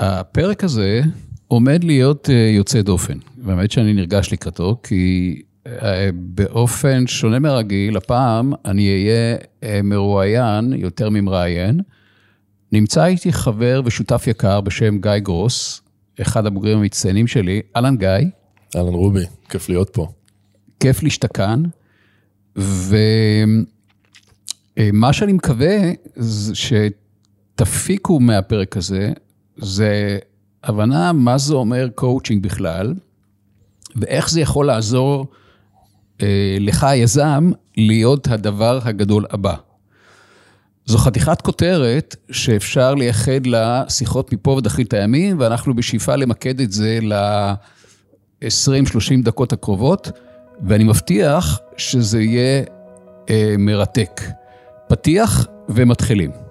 הפרק הזה עומד להיות אה, יוצא דופן. והאמת שאני נרגש לקראתו, כי אה, באופן שונה מהרגיל, הפעם אני אהיה אה, מרואיין יותר ממראיין. נמצא איתי חבר ושותף יקר בשם גיא גרוס, אחד הבוגרים המצטיינים שלי. אהלן גיא. אהלן רובי, כיף להיות פה. כיף כאן. ומה שאני מקווה זה שתפיקו מהפרק הזה, זה הבנה מה זה אומר קואוצ'ינג בכלל, ואיך זה יכול לעזור אה, לך, היזם, להיות הדבר הגדול הבא. זו חתיכת כותרת שאפשר לייחד לה שיחות מפה ועד אחרית הימים, ואנחנו בשאיפה למקד את זה ל-20-30 דקות הקרובות, ואני מבטיח שזה יהיה אה, מרתק. פתיח ומתחילים.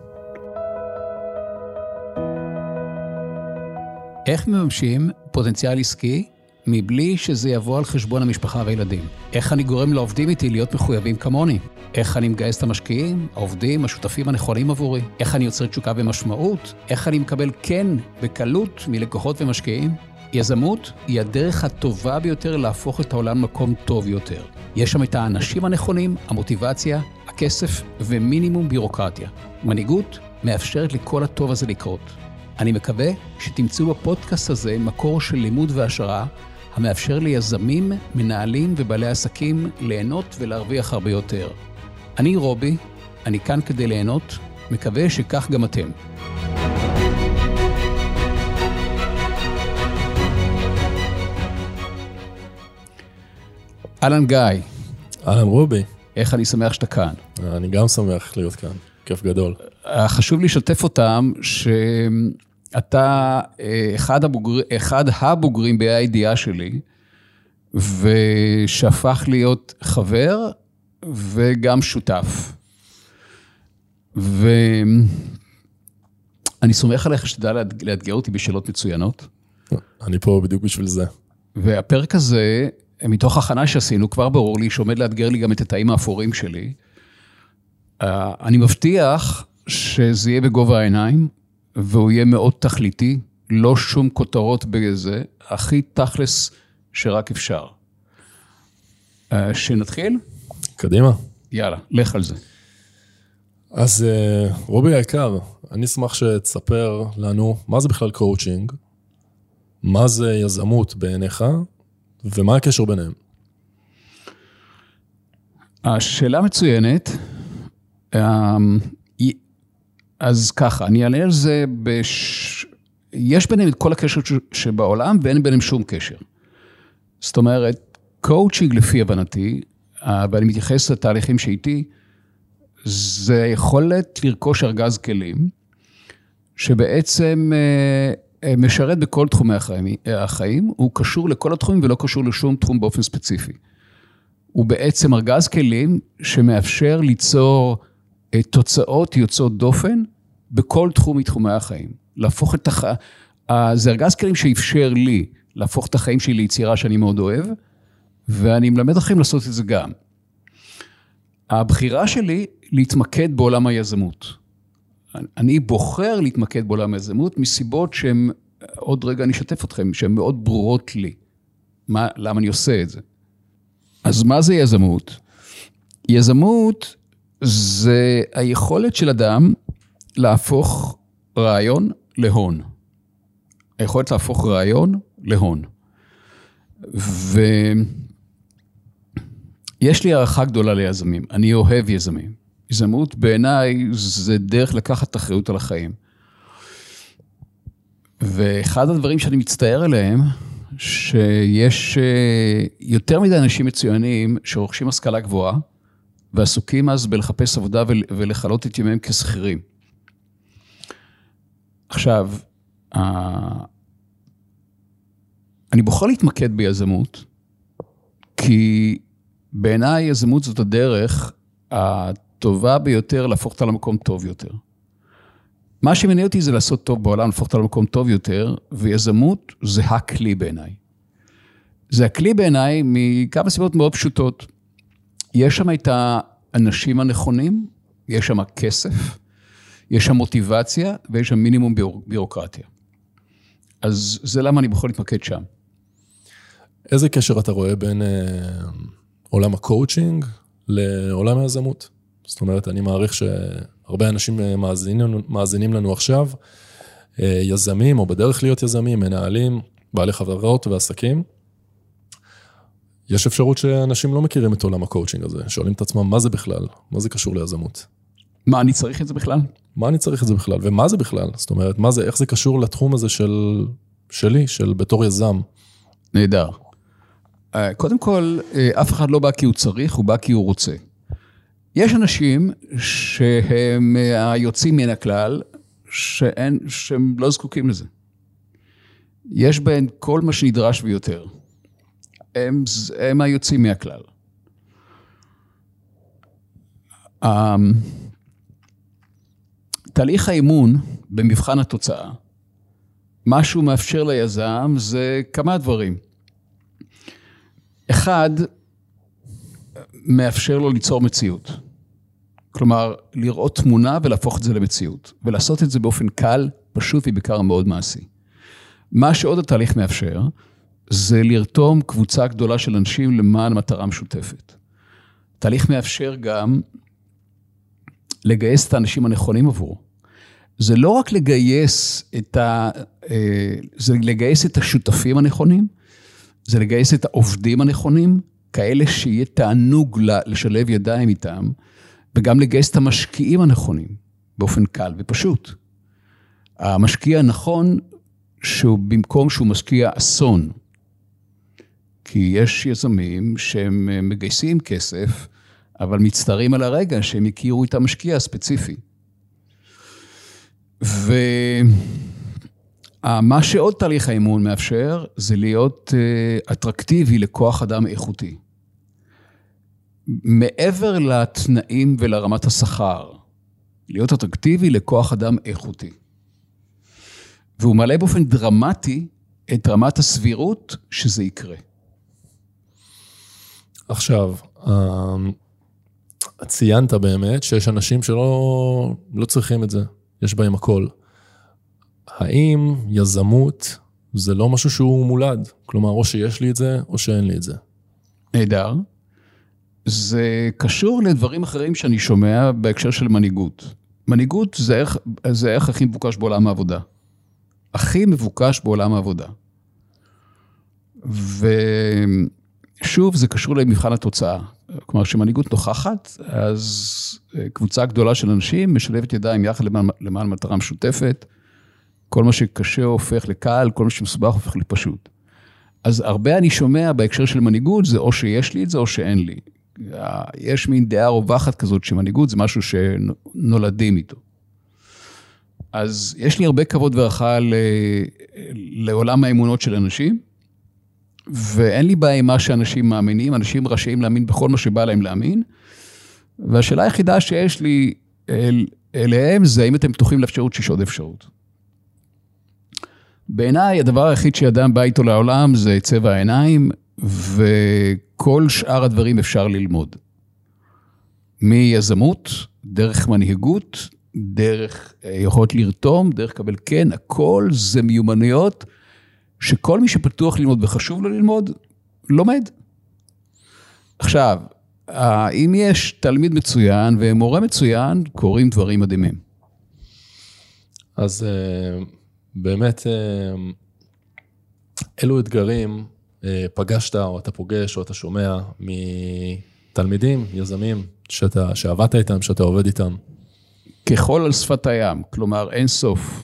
איך מממשים פוטנציאל עסקי מבלי שזה יבוא על חשבון המשפחה והילדים? איך אני גורם לעובדים איתי להיות מחויבים כמוני? איך אני מגייס את המשקיעים, העובדים, השותפים הנכונים עבורי? איך אני יוצר תשוקה ומשמעות? איך אני מקבל כן בקלות מלקוחות ומשקיעים? יזמות היא הדרך הטובה ביותר להפוך את העולם למקום טוב יותר. יש שם את האנשים הנכונים, המוטיבציה, הכסף ומינימום בירוקרטיה. מנהיגות מאפשרת לכל הטוב הזה לקרות. אני מקווה שתמצאו בפודקאסט הזה מקור של לימוד והשראה המאפשר ליזמים, מנהלים ובעלי עסקים ליהנות ולהרוויח הרבה יותר. אני רובי, אני כאן כדי ליהנות, מקווה שכך גם אתם. אהלן גיא. אהלן רובי. איך אני שמח שאתה כאן. אני גם שמח להיות כאן, כיף גדול. חשוב לשתף אותם שאתה אה, אחד, הבוגר, אחד הבוגרים בה"א הידיעה שלי, ושהפך להיות חבר וגם שותף. ואני סומך עליך שתדע לאתגר אותי בשאלות מצוינות. אני פה בדיוק בשביל זה. והפרק הזה, מתוך הכנה שעשינו, כבר ברור לי שעומד לאתגר לי גם את התאים האפורים שלי. אני מבטיח שזה יהיה בגובה העיניים, והוא יהיה מאוד תכליתי, לא שום כותרות בזה, הכי תכלס שרק אפשר. שנתחיל? קדימה. יאללה, לך על זה. אז רובי היקר, אני אשמח שתספר לנו מה זה בכלל קואוצ'ינג, מה זה יזמות בעיניך, ומה הקשר ביניהם? השאלה מצוינת. אז ככה, אני אענה על זה בש... יש ביניהם את כל הקשר שבעולם ואין ביניהם שום קשר. זאת אומרת, קואוצ'ינג לפי הבנתי, ואני מתייחס לתהליכים שאיתי, זה יכולת לרכוש ארגז כלים, שבעצם משרת בכל תחומי החיים, הוא קשור לכל התחומים ולא קשור לשום תחום באופן ספציפי. הוא בעצם ארגז כלים שמאפשר ליצור תוצאות יוצאות דופן בכל תחום מתחומי החיים. להפוך את הח... זה ארגז כלים שאפשר לי להפוך את החיים שלי ליצירה שאני מאוד אוהב, ואני מלמד אחרים לעשות את זה גם. הבחירה שלי להתמקד בעולם היזמות. אני בוחר להתמקד בעולם היזמות מסיבות שהן, עוד רגע אני אשתף אתכם, שהן מאוד ברורות לי. מה, למה אני עושה את זה. אז מה זה יזמות? יזמות זה היכולת של אדם להפוך רעיון להון. היכולת להפוך רעיון להון. ויש לי הערכה גדולה ליזמים, אני אוהב יזמים. יזמות בעיניי זה דרך לקחת אחריות על החיים. ואחד הדברים שאני מצטער עליהם, שיש יותר מדי אנשים מצוינים שרוכשים השכלה גבוהה, ועסוקים אז בלחפש עבודה ולכלות את ימיהם כשכירים. עכשיו, אני בוחר להתמקד ביזמות, כי בעיניי יזמות זאת הדרך הטובה ביותר להפוך אותה למקום טוב יותר. מה שמניע אותי זה לעשות טוב בעולם, להפוך אותה למקום טוב יותר, ויזמות זה הכלי בעיניי. זה הכלי בעיניי מכמה סיבות מאוד פשוטות. יש שם את האנשים הנכונים, יש שם כסף, יש שם מוטיבציה ויש שם מינימום ביורוקרטיה. אז זה למה אני יכול להתמקד שם. איזה קשר אתה רואה בין אה, עולם הקואוצ'ינג לעולם היזמות? זאת אומרת, אני מעריך שהרבה אנשים אה, מאזינים, מאזינים לנו עכשיו, אה, יזמים או בדרך להיות יזמים, מנהלים, בעלי חברות ועסקים. יש אפשרות שאנשים לא מכירים את עולם הקואוצ'ינג הזה, שואלים את עצמם מה זה בכלל, מה זה קשור ליזמות. מה, אני צריך את זה בכלל? מה אני צריך את זה בכלל, ומה זה בכלל? זאת אומרת, מה זה, איך זה קשור לתחום הזה של, שלי, של בתור יזם? נהדר. אה, קודם כל, אה, אף אחד לא בא כי הוא צריך, הוא בא כי הוא רוצה. יש אנשים שהם אה, היוצאים מן הכלל, שאין, שהם לא זקוקים לזה. יש בהם כל מה שנדרש ויותר. הם, הם היוצאים מהכלל. אמ, תהליך האימון במבחן התוצאה, מה שהוא מאפשר ליזם זה כמה דברים. אחד, מאפשר לו ליצור מציאות. כלומר, לראות תמונה ולהפוך את זה למציאות. ולעשות את זה באופן קל, פשוט ובעיקר מאוד מעשי. מה שעוד התהליך מאפשר, זה לרתום קבוצה גדולה של אנשים למען מטרה משותפת. תהליך מאפשר גם לגייס את האנשים הנכונים עבורו. זה לא רק לגייס את, ה, אה, זה לגייס את השותפים הנכונים, זה לגייס את העובדים הנכונים, כאלה שיהיה תענוג לשלב ידיים איתם, וגם לגייס את המשקיעים הנכונים, באופן קל ופשוט. המשקיע הנכון, שהוא במקום שהוא משקיע אסון, כי יש יזמים שהם מגייסים כסף, אבל מצטערים על הרגע שהם הכירו את המשקיע הספציפי. ומה שעוד תהליך האימון מאפשר, זה להיות אה, אטרקטיבי לכוח אדם איכותי. מעבר לתנאים ולרמת השכר, להיות אטרקטיבי לכוח אדם איכותי. והוא מעלה באופן דרמטי את רמת הסבירות שזה יקרה. עכשיו, אמ, ציינת באמת שיש אנשים שלא לא צריכים את זה, יש בהם הכל. האם יזמות זה לא משהו שהוא מולד? כלומר, או שיש לי את זה, או שאין לי את זה. נהדר. זה קשור לדברים אחרים שאני שומע בהקשר של מנהיגות. מנהיגות זה איך, זה איך הכי מבוקש בעולם העבודה. הכי מבוקש בעולם העבודה. ושוב, זה קשור למבחן התוצאה. כלומר, כשמנהיגות נוכחת, אז אה, קבוצה גדולה של אנשים משלבת ידיים יחד למען, למען מטרה משותפת. כל מה שקשה הופך לקל, כל מה שמסובך הופך לפשוט. אז הרבה אני שומע בהקשר של מנהיגות, זה או שיש לי את זה או שאין לי. יש מין דעה רווחת כזאת שמנהיגות זה משהו שנולדים איתו. אז יש לי הרבה כבוד והערכה לעולם האמונות של אנשים, ואין לי בעיה עם מה שאנשים מאמינים, אנשים רשאים להאמין בכל מה שבא להם להאמין, והשאלה היחידה שיש לי אל, אליהם זה האם אתם פתוחים לאפשרות שיש עוד אפשרות. בעיניי הדבר היחיד שאדם בא איתו לעולם זה צבע העיניים, וכל שאר הדברים אפשר ללמוד. מיזמות, דרך מנהיגות, דרך אה, יכולת לרתום, דרך לקבל כן, הכל זה מיומנויות שכל מי שפתוח ללמוד וחשוב לו ללמוד, לומד. עכשיו, אם יש תלמיד מצוין ומורה מצוין, קורים דברים מדהימים. אז אה, באמת, אה, אילו אתגרים פגשת, או אתה פוגש, או אתה שומע מתלמידים, יזמים, שאתה, שעבדת איתם, שאתה עובד איתם? כחול על שפת הים, כלומר אין סוף.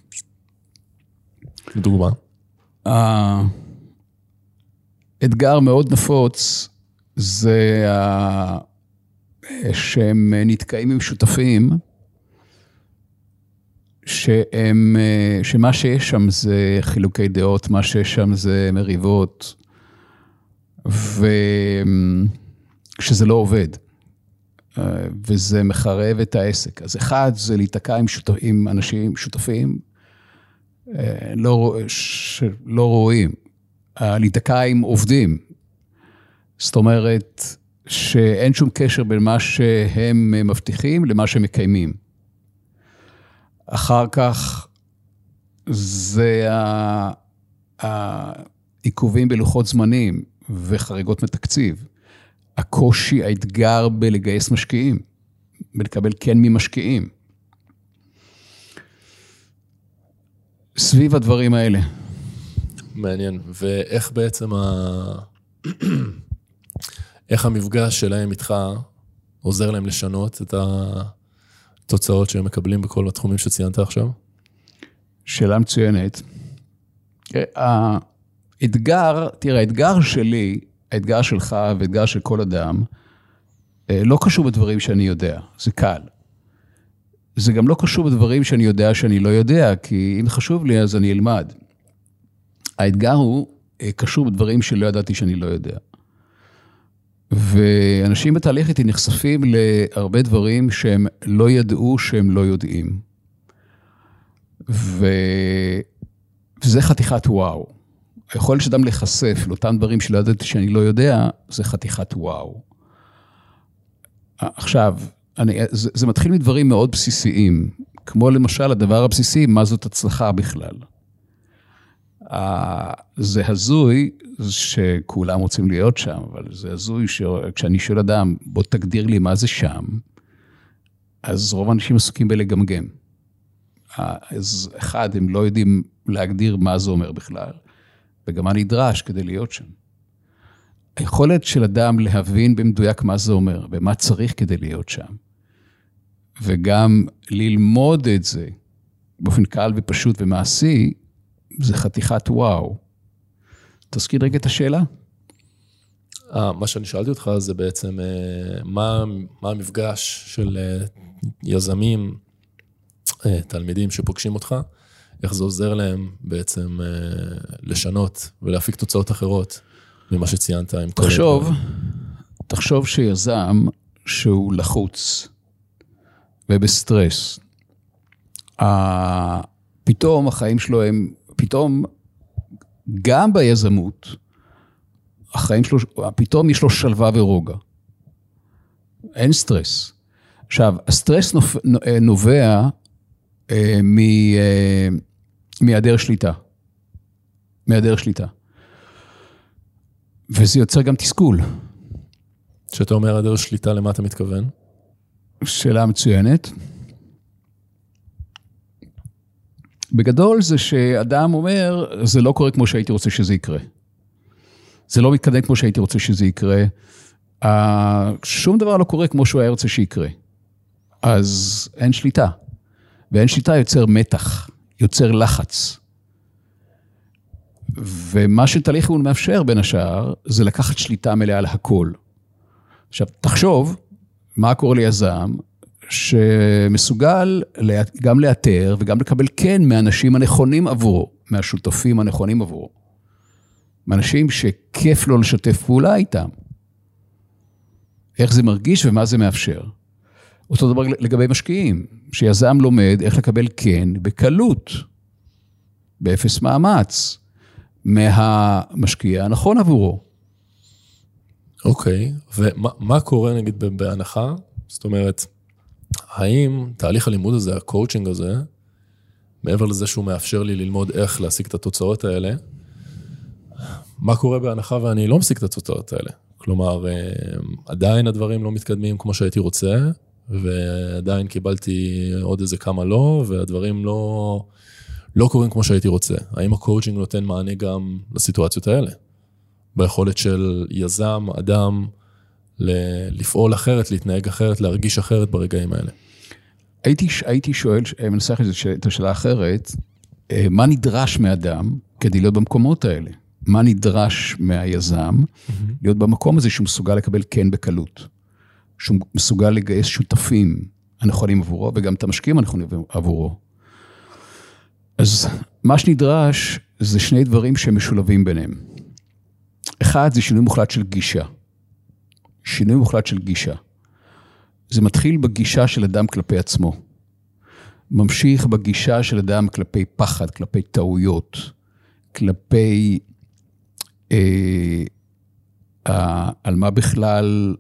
לדוגמה? אתגר מאוד נפוץ זה שהם נתקעים עם שותפים, שהם, שמה שיש שם זה חילוקי דעות, מה שיש שם זה מריבות, ושזה לא עובד. וזה מחרב את העסק. אז אחד, זה להיתקע עם, שותפ, עם אנשים שותפים לא, שלא רואים, עם עובדים. זאת אומרת, שאין שום קשר בין מה שהם מבטיחים למה שהם מקיימים. אחר כך, זה העיכובים בלוחות זמנים וחריגות מתקציב, הקושי, האתגר בלגייס משקיעים, בלקבל כן ממשקיעים. סביב הדברים האלה. מעניין. ואיך בעצם ה... איך המפגש שלהם איתך עוזר להם לשנות את התוצאות שהם מקבלים בכל התחומים שציינת עכשיו? שאלה מצוינת. האתגר, תראה, האתגר שלי, האתגר שלך והאתגר של כל אדם, אה, לא קשור בדברים שאני יודע, זה קל. זה גם לא קשור בדברים שאני יודע שאני לא יודע, כי אם חשוב לי אז אני אלמד. האתגר הוא אה, קשור בדברים שלא ידעתי שאני לא יודע. ואנשים בתהליך איתי נחשפים להרבה דברים שהם לא ידעו שהם לא יודעים. ו... וזה חתיכת וואו. היכולת של אדם להיחשף לאותם דברים שלא ידעתי שאני לא יודע, זה חתיכת וואו. עכשיו, אני, זה, זה מתחיל מדברים מאוד בסיסיים, כמו למשל הדבר הבסיסי, מה זאת הצלחה בכלל. זה הזוי שכולם רוצים להיות שם, אבל זה הזוי שכשאני שואל אדם, בוא תגדיר לי מה זה שם, אז רוב האנשים עסוקים בלגמגם. אז אחד, הם לא יודעים להגדיר מה זה אומר בכלל, וגם מה נדרש כדי להיות שם. היכולת של אדם להבין במדויק מה זה אומר ומה צריך כדי להיות שם, וגם ללמוד את זה באופן קל ופשוט ומעשי, זה חתיכת וואו. תזכיר רגע את השאלה. אה, מה שאני שאלתי אותך זה בעצם, אה, מה, מה המפגש של אה, יזמים, תלמידים שפוגשים אותך, איך זה עוזר להם בעצם לשנות ולהפיק תוצאות אחרות ממה שציינת עם כל... תחשוב, תחשוב שיזם שהוא לחוץ ובסטרס, פתאום החיים שלו הם פתאום, גם ביזמות, החיים שלו, פתאום יש לו שלווה ורוגע. אין סטרס. עכשיו, הסטרס נובע אה, אה, מהיעדר שליטה. מהיעדר שליטה. וזה יוצר גם תסכול. כשאתה אומר היעדר שליטה, למה אתה מתכוון? שאלה מצוינת. בגדול זה שאדם אומר, זה לא קורה כמו שהייתי רוצה שזה יקרה. זה לא מתקדם כמו שהייתי רוצה שזה יקרה. שום דבר לא קורה כמו שהוא היה רוצה שיקרה. אז אין שליטה. ואין שליטה יוצר מתח, יוצר לחץ. ומה שתהליך אימון מאפשר, בין השאר, זה לקחת שליטה מלאה על הכל. עכשיו, תחשוב, מה קורה ליזם שמסוגל גם לאתר וגם לקבל כן מהאנשים הנכונים עבורו, מהשותפים הנכונים עבורו. מאנשים שכיף לו לשתף פעולה איתם. איך זה מרגיש ומה זה מאפשר. אותו דבר לגבי משקיעים, שיזם לומד איך לקבל כן בקלות, באפס מאמץ, מהמשקיע הנכון עבורו. אוקיי. ומה קורה נגיד בהנחה? זאת אומרת, האם תהליך הלימוד הזה, הקואוצ'ינג הזה, מעבר לזה שהוא מאפשר לי ללמוד איך להשיג את התוצאות האלה, מה קורה בהנחה ואני לא משיג את התוצאות האלה? כלומר, אה, עדיין הדברים לא מתקדמים כמו שהייתי רוצה, ועדיין קיבלתי עוד איזה כמה לא, והדברים לא, לא קורים כמו שהייתי רוצה. האם הקואוצ'ינג נותן מענה גם לסיטואציות האלה? ביכולת של יזם, אדם, לפעול אחרת, להתנהג אחרת, להרגיש אחרת ברגעים האלה. הייתי, הייתי שואל, מנסח את השאלה האחרת, אה, מה נדרש מאדם כדי להיות במקומות האלה? מה נדרש מהיזם mm-hmm. להיות במקום הזה שהוא מסוגל לקבל כן בקלות? שהוא מסוגל לגייס שותפים הנכונים עבורו, וגם את המשקיעים הנכונים עבורו. אז מה שנדרש זה שני דברים שמשולבים ביניהם. אחד, זה שינוי מוחלט של גישה. שינוי מוחלט של גישה. זה מתחיל בגישה של אדם כלפי עצמו. ממשיך בגישה של אדם כלפי פחד, כלפי טעויות, כלפי אה, אה, על מה בכלל,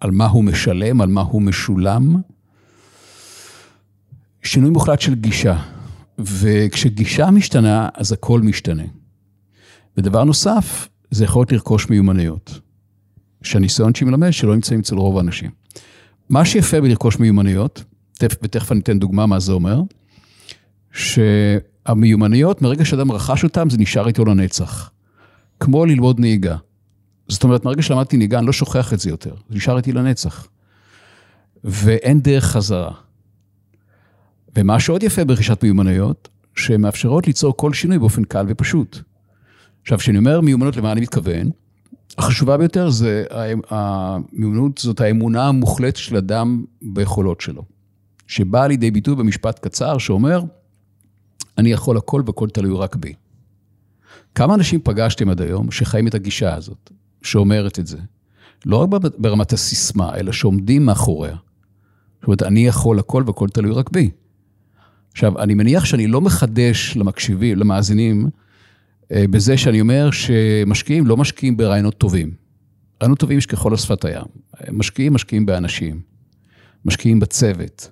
על מה הוא משלם, על מה הוא משולם. שינוי מוחלט של גישה. וכשגישה משתנה, אז הכל משתנה. ודבר נוסף, זה יכולת לרכוש מיומנויות. שהניסיון שהיא מלמד שלא נמצאים אצל רוב האנשים. מה שיפה בלרכוש מיומנויות, ותכף אני אתן דוגמה מה זה אומר, שהמיומנויות, מרגע שאדם רכש אותן, זה נשאר איתו לנצח. כמו ללמוד נהיגה. זאת אומרת, מרגע שלמדתי נהיגה, אני לא שוכח את זה יותר, זה נשאר איתי לנצח. ואין דרך חזרה. ומה שעוד יפה ברכישת מיומנויות, שהן מאפשרות ליצור כל שינוי באופן קל ופשוט. עכשיו, כשאני אומר מיומנות, למה אני מתכוון? החשובה ביותר זה, המיומנות זאת האמונה המוחלטת של אדם ביכולות שלו, שבאה לידי ביטוי במשפט קצר שאומר, אני יכול הכל והכל תלוי רק בי. כמה אנשים פגשתם עד היום שחיים את הגישה הזאת, שאומרת את זה? לא רק ברמת הסיסמה, אלא שעומדים מאחוריה. זאת אומרת, אני יכול הכל והכל תלוי רק בי. עכשיו, אני מניח שאני לא מחדש למקשיבים, למאזינים, בזה שאני אומר שמשקיעים לא משקיעים ברעיונות טובים. רעיונות טובים יש ככל השפת הים. משקיעים, משקיעים באנשים. משקיעים בצוות.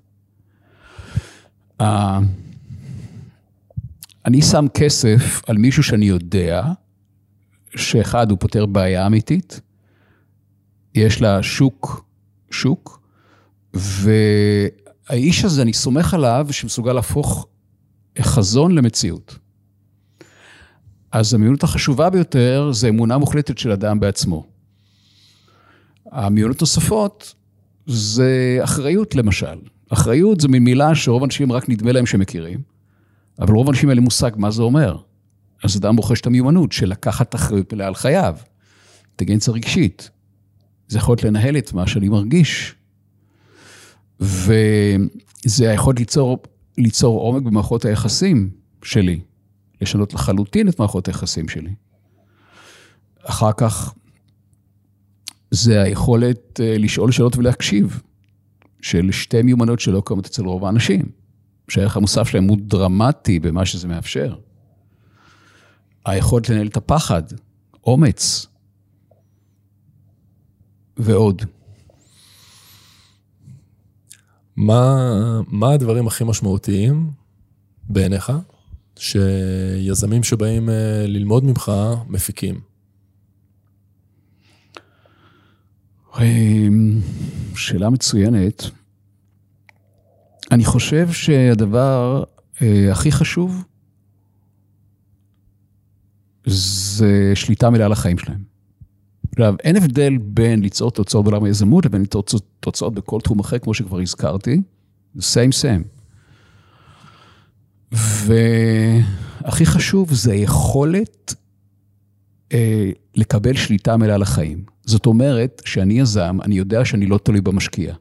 אני שם כסף על מישהו שאני יודע שאחד, הוא פותר בעיה אמיתית, יש לה שוק, שוק, והאיש הזה, אני סומך עליו שמסוגל להפוך חזון למציאות. אז המיונות החשובה ביותר זה אמונה מוחלטת של אדם בעצמו. המיונות נוספות זה אחריות למשל. אחריות זה מין מילה שרוב האנשים רק נדמה להם שהם מכירים, אבל רוב האנשים אין לי מושג מה זה אומר. אז אדם רוכש את המיומנות של לקחת אחריות מלאה על חייו, אינטליגנציה רגשית. זה יכול להיות לנהל את מה שאני מרגיש. וזה היכולת ליצור, ליצור עומק במערכות היחסים שלי. לשנות לחלוטין את מערכות היחסים שלי. אחר כך, זה היכולת אה, לשאול שאלות ולהקשיב, של שתי מיומנות שלא קיימות אצל רוב האנשים, שהערך המוסף שלהם הוא דרמטי במה שזה מאפשר. היכולת לנהל את הפחד, אומץ, ועוד. מה, מה הדברים הכי משמעותיים בעיניך שיזמים שבאים אה, ללמוד ממך מפיקים? אמ, שאלה מצוינת. אני חושב שהדבר אה, הכי חשוב זה שליטה מלאה על החיים שלהם. עכשיו, אין הבדל בין ליצור תוצאות בעולם היזמות לבין ליצור תוצאות בכל תחום אחר, כמו שכבר הזכרתי. same same. והכי חשוב זה היכולת אה, לקבל שליטה מלאה על החיים. זאת אומרת, שאני יזם, אני יודע שאני לא תלוי במשקיע.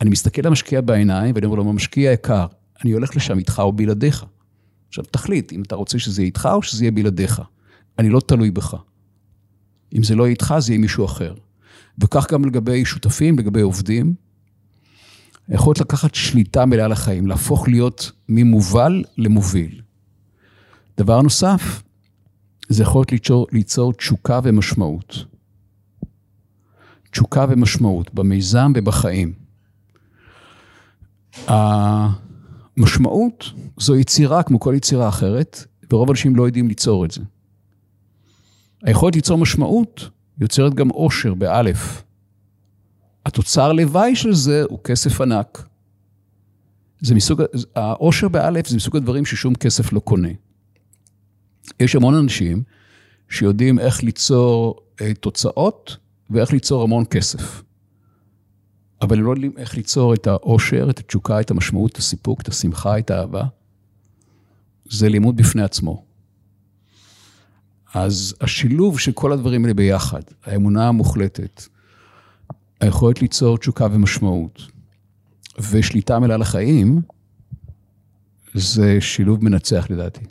אני מסתכל למשקיע בעיניים ואני אומר לו, משקיע יקר, אני הולך לשם איתך או בלעדיך. עכשיו, תחליט אם אתה רוצה שזה יהיה איתך או שזה יהיה בלעדיך. אני לא תלוי בך. אם זה לא יהיה איתך, זה יהיה מישהו אחר. וכך גם לגבי שותפים, לגבי עובדים. היכולת לקחת שליטה מלאה על החיים, להפוך להיות ממובל למוביל. דבר נוסף, זה יכולת ליצור, ליצור תשוקה ומשמעות. תשוקה ומשמעות במיזם ובחיים. המשמעות זו יצירה כמו כל יצירה אחרת, ורוב האנשים לא יודעים ליצור את זה. היכולת ליצור משמעות יוצרת גם עושר, באלף. התוצר לוואי של זה הוא כסף ענק. זה מסוג, העושר באלף זה מסוג הדברים ששום כסף לא קונה. יש המון אנשים שיודעים איך ליצור אה, תוצאות ואיך ליצור המון כסף. אבל הם לא יודעים איך ליצור את העושר, את התשוקה, את המשמעות, את הסיפוק, את השמחה, את האהבה. זה לימוד בפני עצמו. אז השילוב של כל הדברים האלה ביחד, האמונה המוחלטת, היכולת ליצור תשוקה ומשמעות ושליטה מלאה לחיים, זה שילוב מנצח לדעתי.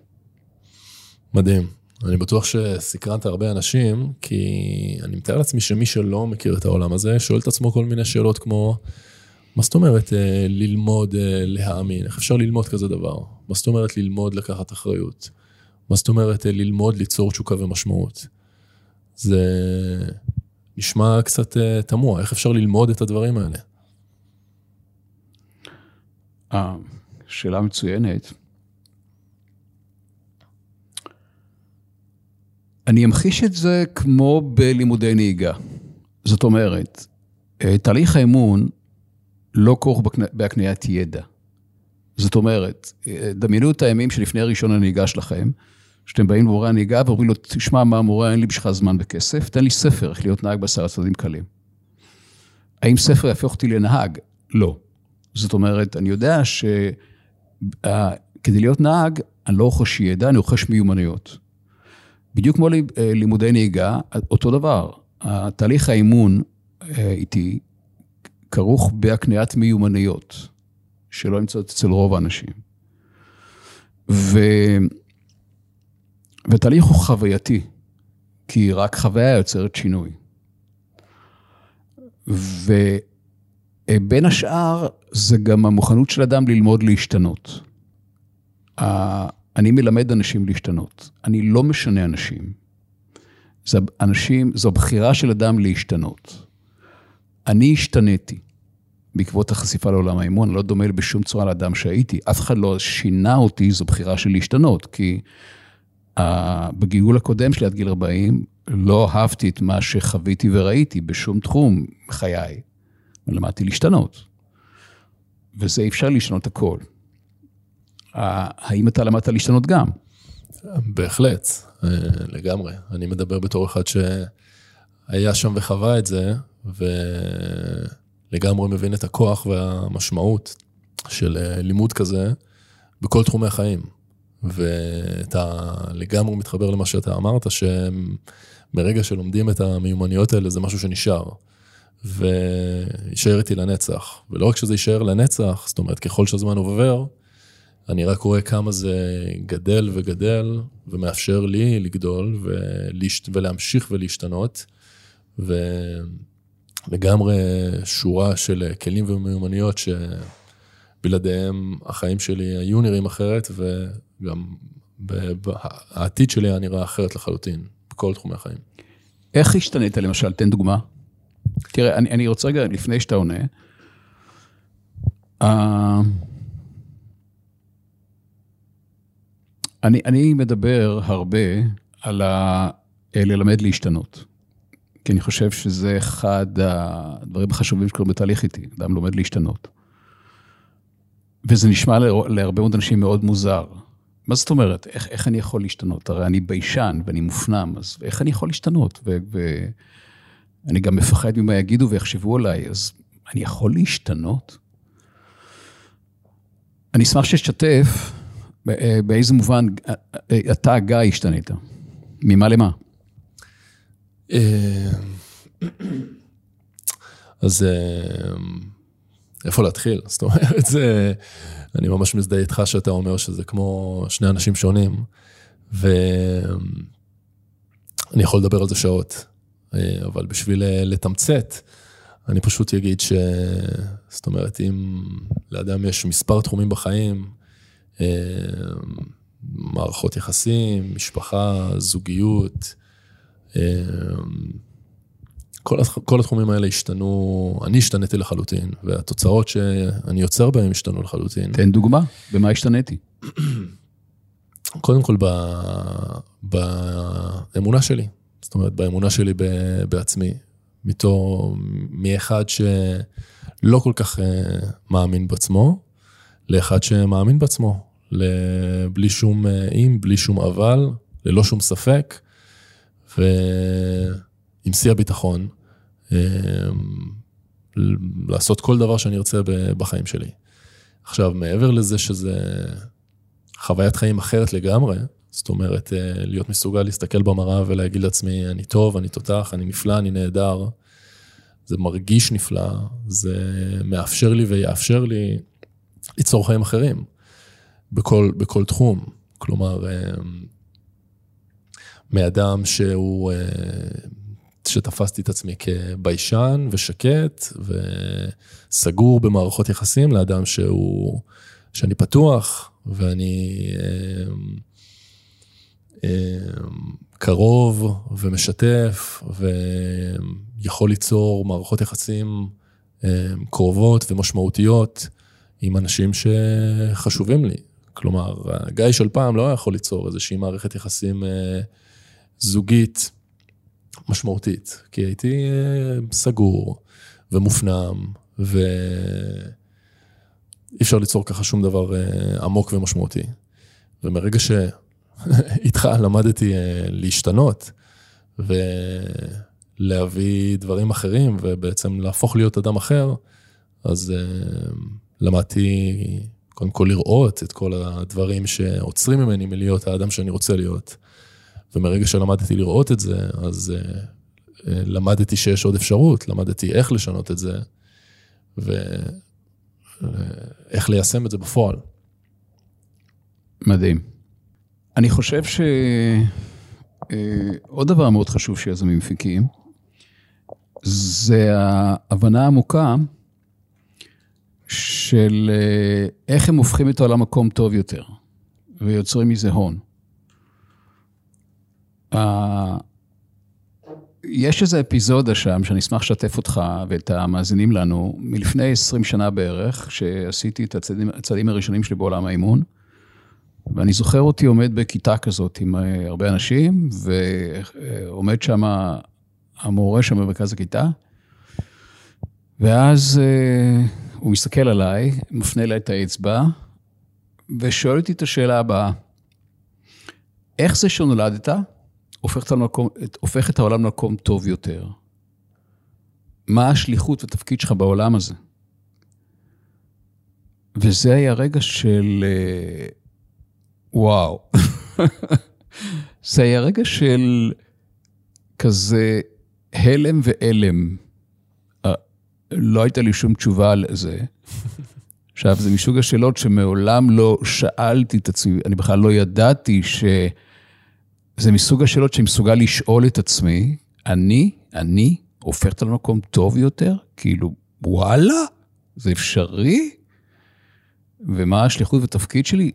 מדהים. אני בטוח שסקרנת הרבה אנשים, כי אני מתאר לעצמי שמי שלא מכיר את העולם הזה, שואל את עצמו כל מיני שאלות כמו, מה זאת אומרת אה, ללמוד אה, להאמין? איך אפשר ללמוד כזה דבר? מה זאת אומרת ללמוד לקחת אחריות? מה זאת אומרת אה, ללמוד ליצור תשוקה ומשמעות? זה נשמע קצת uh, תמוה, איך אפשר ללמוד את הדברים האלה? אה, שאלה מצוינת. אני אמחיש את זה כמו בלימודי נהיגה. זאת אומרת, אה, תהליך האמון לא כרוך בהקניית ידע. זאת אומרת, אה, דמיינו את הימים שלפני ראשון הנהיגה שלכם, שאתם באים למורה הנהיגה ואומרים לו, תשמע מה המורה, אין לי בשבילך זמן בכסף, תן לי ספר איך להיות נהג בעשרה צעדים קלים. האם ספר יהפוך אותי לנהג? לא. זאת אומרת, אני יודע שכדי להיות נהג, אני לא רוכש ידע, אני רוכש מיומנויות. בדיוק כמו לימודי נהיגה, אותו דבר. התהליך האימון אה, איתי כרוך בהקניית מיומנויות, שלא נמצאות אצל רוב האנשים. ו... ותהליך הוא חווייתי, כי רק חוויה יוצרת שינוי. ובין השאר, זה גם המוכנות של אדם ללמוד להשתנות. אני מלמד אנשים להשתנות, אני לא משנה אנשים. זה אנשים, זו בחירה של אדם להשתנות. אני השתניתי בעקבות החשיפה לעולם האימון, לא דומה בשום צורה לאדם שהייתי. אף אחד לא שינה אותי, זו בחירה של להשתנות, כי בגלגול הקודם שלי עד גיל 40, לא אהבתי את מה שחוויתי וראיתי בשום תחום חיי, ולמדתי להשתנות. וזה אפשר לשנות הכל. האם אתה למדת להשתנות גם? בהחלט, אה, לגמרי. אני מדבר בתור אחד שהיה שם וחווה את זה, ולגמרי מבין את הכוח והמשמעות של אה, לימוד כזה בכל תחומי החיים. ואתה לגמרי מתחבר למה שאתה אמרת, שמרגע שלומדים את המיומנויות האלה זה משהו שנשאר. ויישאר איתי לנצח. ולא רק שזה יישאר לנצח, זאת אומרת, ככל שהזמן עובר, אני רק רואה כמה זה גדל וגדל, ומאפשר לי לגדול ולהשת... ולהמשיך ולהשתנות. ולגמרי שורה של כלים ומיומנויות שבלעדיהם החיים שלי היו נראים אחרת, וגם העתיד שלי היה נראה אחרת לחלוטין, בכל תחומי החיים. איך השתנית למשל? תן דוגמה. תראה, אני, אני רוצה רגע, לפני שאתה עונה, uh, אני, אני מדבר הרבה על ה... ללמד להשתנות. כי אני חושב שזה אחד הדברים החשובים שקורים בתהליך איתי, אדם לומד להשתנות. וזה נשמע להרבה מאוד אנשים מאוד מוזר. מה זאת אומרת? איך, איך אני יכול להשתנות? הרי אני ביישן ואני מופנם, אז איך אני יכול להשתנות? ואני גם מפחד ממה יגידו ויחשבו עליי, אז אני יכול להשתנות? אני אשמח שתשתף אה, באיזה מובן אה, אה, אתה, גיא, השתנית? ממה למה? אז איפה להתחיל? זאת אומרת, זה, אני ממש מזדהה איתך שאתה אומר שזה כמו שני אנשים שונים, ואני יכול לדבר על זה שעות, אבל בשביל לתמצת, אני פשוט אגיד ש... זאת אומרת, אם לאדם יש מספר תחומים בחיים, מערכות יחסים, משפחה, זוגיות. כל, כל התחומים האלה השתנו, אני השתניתי לחלוטין, והתוצאות שאני יוצר בהן השתנו לחלוטין. תן דוגמה, במה השתניתי? קודם כל, ב, באמונה שלי, זאת אומרת, באמונה שלי ב, בעצמי, מתו, מאחד שלא כל כך אה, מאמין בעצמו, לאחד שמאמין בעצמו, בלי שום אה, אם, בלי שום אבל, ללא שום ספק, ועם שיא הביטחון, אה, לעשות כל דבר שאני ארצה בחיים שלי. עכשיו, מעבר לזה שזה חוויית חיים אחרת לגמרי, זאת אומרת, אה, להיות מסוגל להסתכל במראה ולהגיד לעצמי, אני טוב, אני תותח, אני נפלא, אני נהדר, זה מרגיש נפלא, זה מאפשר לי ויאפשר לי ליצור חיים אחרים. בכל, בכל תחום. כלומר, אה, מאדם שהוא, אה, שתפסתי את עצמי כביישן ושקט וסגור במערכות יחסים, לאדם שהוא, שאני פתוח ואני אה, קרוב ומשתף ויכול ליצור מערכות יחסים קרובות ומשמעותיות עם אנשים שחשובים לי. כלומר, גיא של פעם לא יכול ליצור איזושהי מערכת יחסים אה, זוגית משמעותית, כי הייתי אה, סגור ומופנם, ואי אפשר ליצור ככה שום דבר אה, עמוק ומשמעותי. ומרגע שאיתך למדתי אה, להשתנות ולהביא דברים אחרים ובעצם להפוך להיות אדם אחר, אז למדתי קודם כל לראות את כל הדברים שעוצרים ממני מלהיות האדם שאני רוצה להיות. ומרגע שלמדתי לראות את זה, אז uh, למדתי שיש עוד אפשרות, למדתי איך לשנות את זה, ואיך uh, ליישם את זה בפועל. מדהים. אני חושב שעוד דבר מאוד חשוב שיזמים מפיקים, זה ההבנה העמוקה של איך הם הופכים את העולם מקום טוב יותר, ויוצרים מזה הון. יש איזו אפיזודה שם, שאני אשמח לשתף אותך ואת המאזינים לנו, מלפני 20 שנה בערך, שעשיתי את הצעדים, הצעדים הראשונים שלי בעולם האימון. ואני זוכר אותי עומד בכיתה כזאת עם אה, הרבה אנשים, ועומד שם המורה שם במרכז הכיתה, ואז אה, הוא מסתכל עליי, מפנה אליי את האצבע, ושואל אותי את השאלה הבאה, איך זה שנולדת? הופך את, המקום, הופך את העולם למקום טוב יותר. מה השליחות והתפקיד שלך בעולם הזה? וזה היה רגע של אה, וואו. זה היה רגע של כזה הלם ואלם. אה, לא הייתה לי שום תשובה על זה. עכשיו, זה מסוג השאלות שמעולם לא שאלתי את עצמי, אני בכלל לא ידעתי ש... זה מסוג השאלות שאני מסוגל לשאול את עצמי, אני, אני, הופכת למקום טוב יותר? כאילו, וואלה, זה אפשרי? ומה השליחות ותפקיד שלי?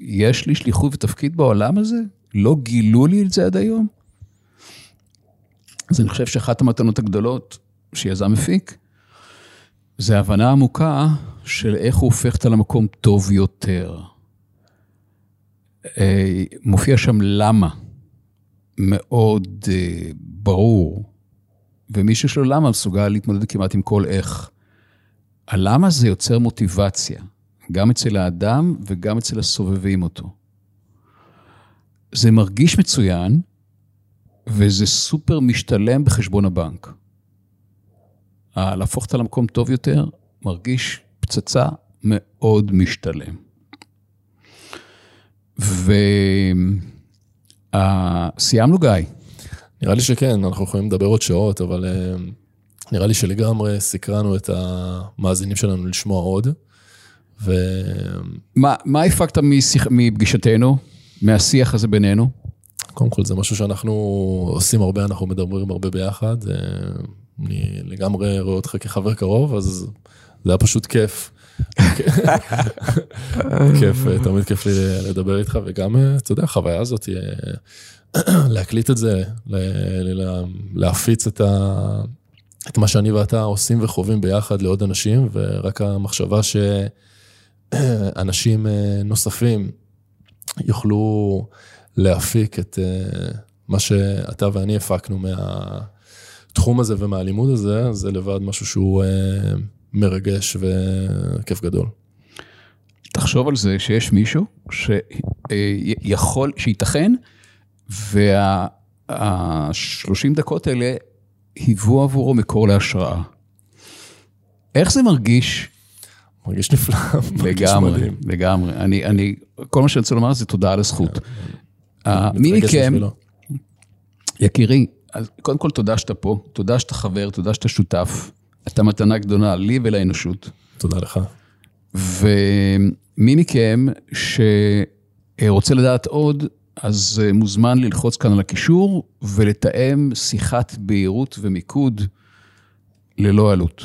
יש לי שליחות ותפקיד בעולם הזה? לא גילו לי את זה עד היום? אז אני חושב שאחת המתנות הגדולות שיזם מפיק, זה הבנה עמוקה של איך הוא הופך אותה למקום טוב יותר. אה, מופיע שם למה. מאוד uh, ברור, ומי שיש לו למה מסוגל להתמודד כמעט עם כל איך. הלמה זה יוצר מוטיבציה, גם אצל האדם וגם אצל הסובבים אותו. זה מרגיש מצוין, וזה סופר משתלם בחשבון הבנק. להפוך אותה למקום טוב יותר, מרגיש פצצה מאוד משתלם. ו... Uh, סיימנו, גיא? נראה לי שכן, אנחנו יכולים לדבר עוד שעות, אבל uh, נראה לי שלגמרי סקרנו את המאזינים שלנו לשמוע עוד. ו... מה, מה הפקת משיח, מפגישתנו, מהשיח הזה בינינו? קודם כל, זה משהו שאנחנו עושים הרבה, אנחנו מדברים הרבה ביחד. Uh, אני לגמרי רואה אותך כחבר קרוב, אז זה היה פשוט כיף. כיף, תמיד כיף לי לדבר איתך, וגם, אתה יודע, החוויה הזאת, להקליט את זה, להפיץ את, ה, את מה שאני ואתה עושים וחווים ביחד לעוד אנשים, ורק המחשבה שאנשים נוספים יוכלו להפיק את מה שאתה ואני הפקנו מהתחום הזה ומהלימוד הזה, זה לבד משהו שהוא... מרגש וכיף גדול. תחשוב על זה שיש מישהו שיכול, שייתכן, והשלושים דקות האלה היוו עבורו מקור להשראה. איך זה מרגיש? מרגיש נפלא, לגמרי, לגמרי. אני, אני, כל מה שאני רוצה לומר זה תודה על הזכות. אה, מי מכם, יקירי, אז קודם כל תודה שאתה פה, תודה שאתה חבר, תודה שאתה שותף. אתה מתנה גדולה לי ולאנושות. תודה לך. ומי מכם שרוצה לדעת עוד, אז מוזמן ללחוץ כאן על הקישור ולתאם שיחת בהירות ומיקוד ללא עלות.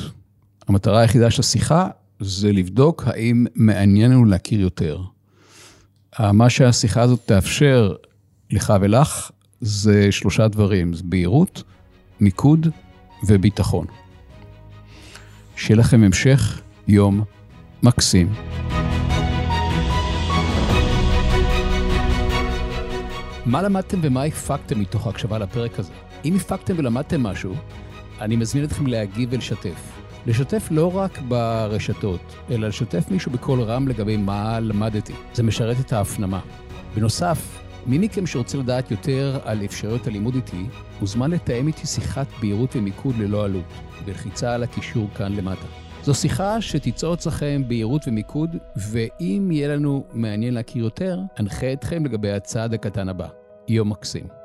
המטרה היחידה של השיחה זה לבדוק האם מעניין לנו להכיר יותר. מה שהשיחה הזאת תאפשר לך ולך זה שלושה דברים, זה בהירות, מיקוד וביטחון. שיהיה לכם המשך יום מקסים. מה למדתם ומה הפקתם מתוך ההקשבה לפרק הזה? אם הפקתם ולמדתם משהו, אני מזמין אתכם להגיב ולשתף. לשתף לא רק ברשתות, אלא לשתף מישהו בקול רם לגבי מה למדתי. זה משרת את ההפנמה. בנוסף, מי מכם שרוצה לדעת יותר על אפשרויות הלימוד איתי, מוזמן לתאם איתי שיחת בהירות ומיקוד ללא עלות, בלחיצה על הקישור כאן למטה. זו שיחה שתיצור אצלכם בהירות ומיקוד, ואם יהיה לנו מעניין להכיר יותר, אנחה אתכם לגבי הצעד הקטן הבא. יום מקסים.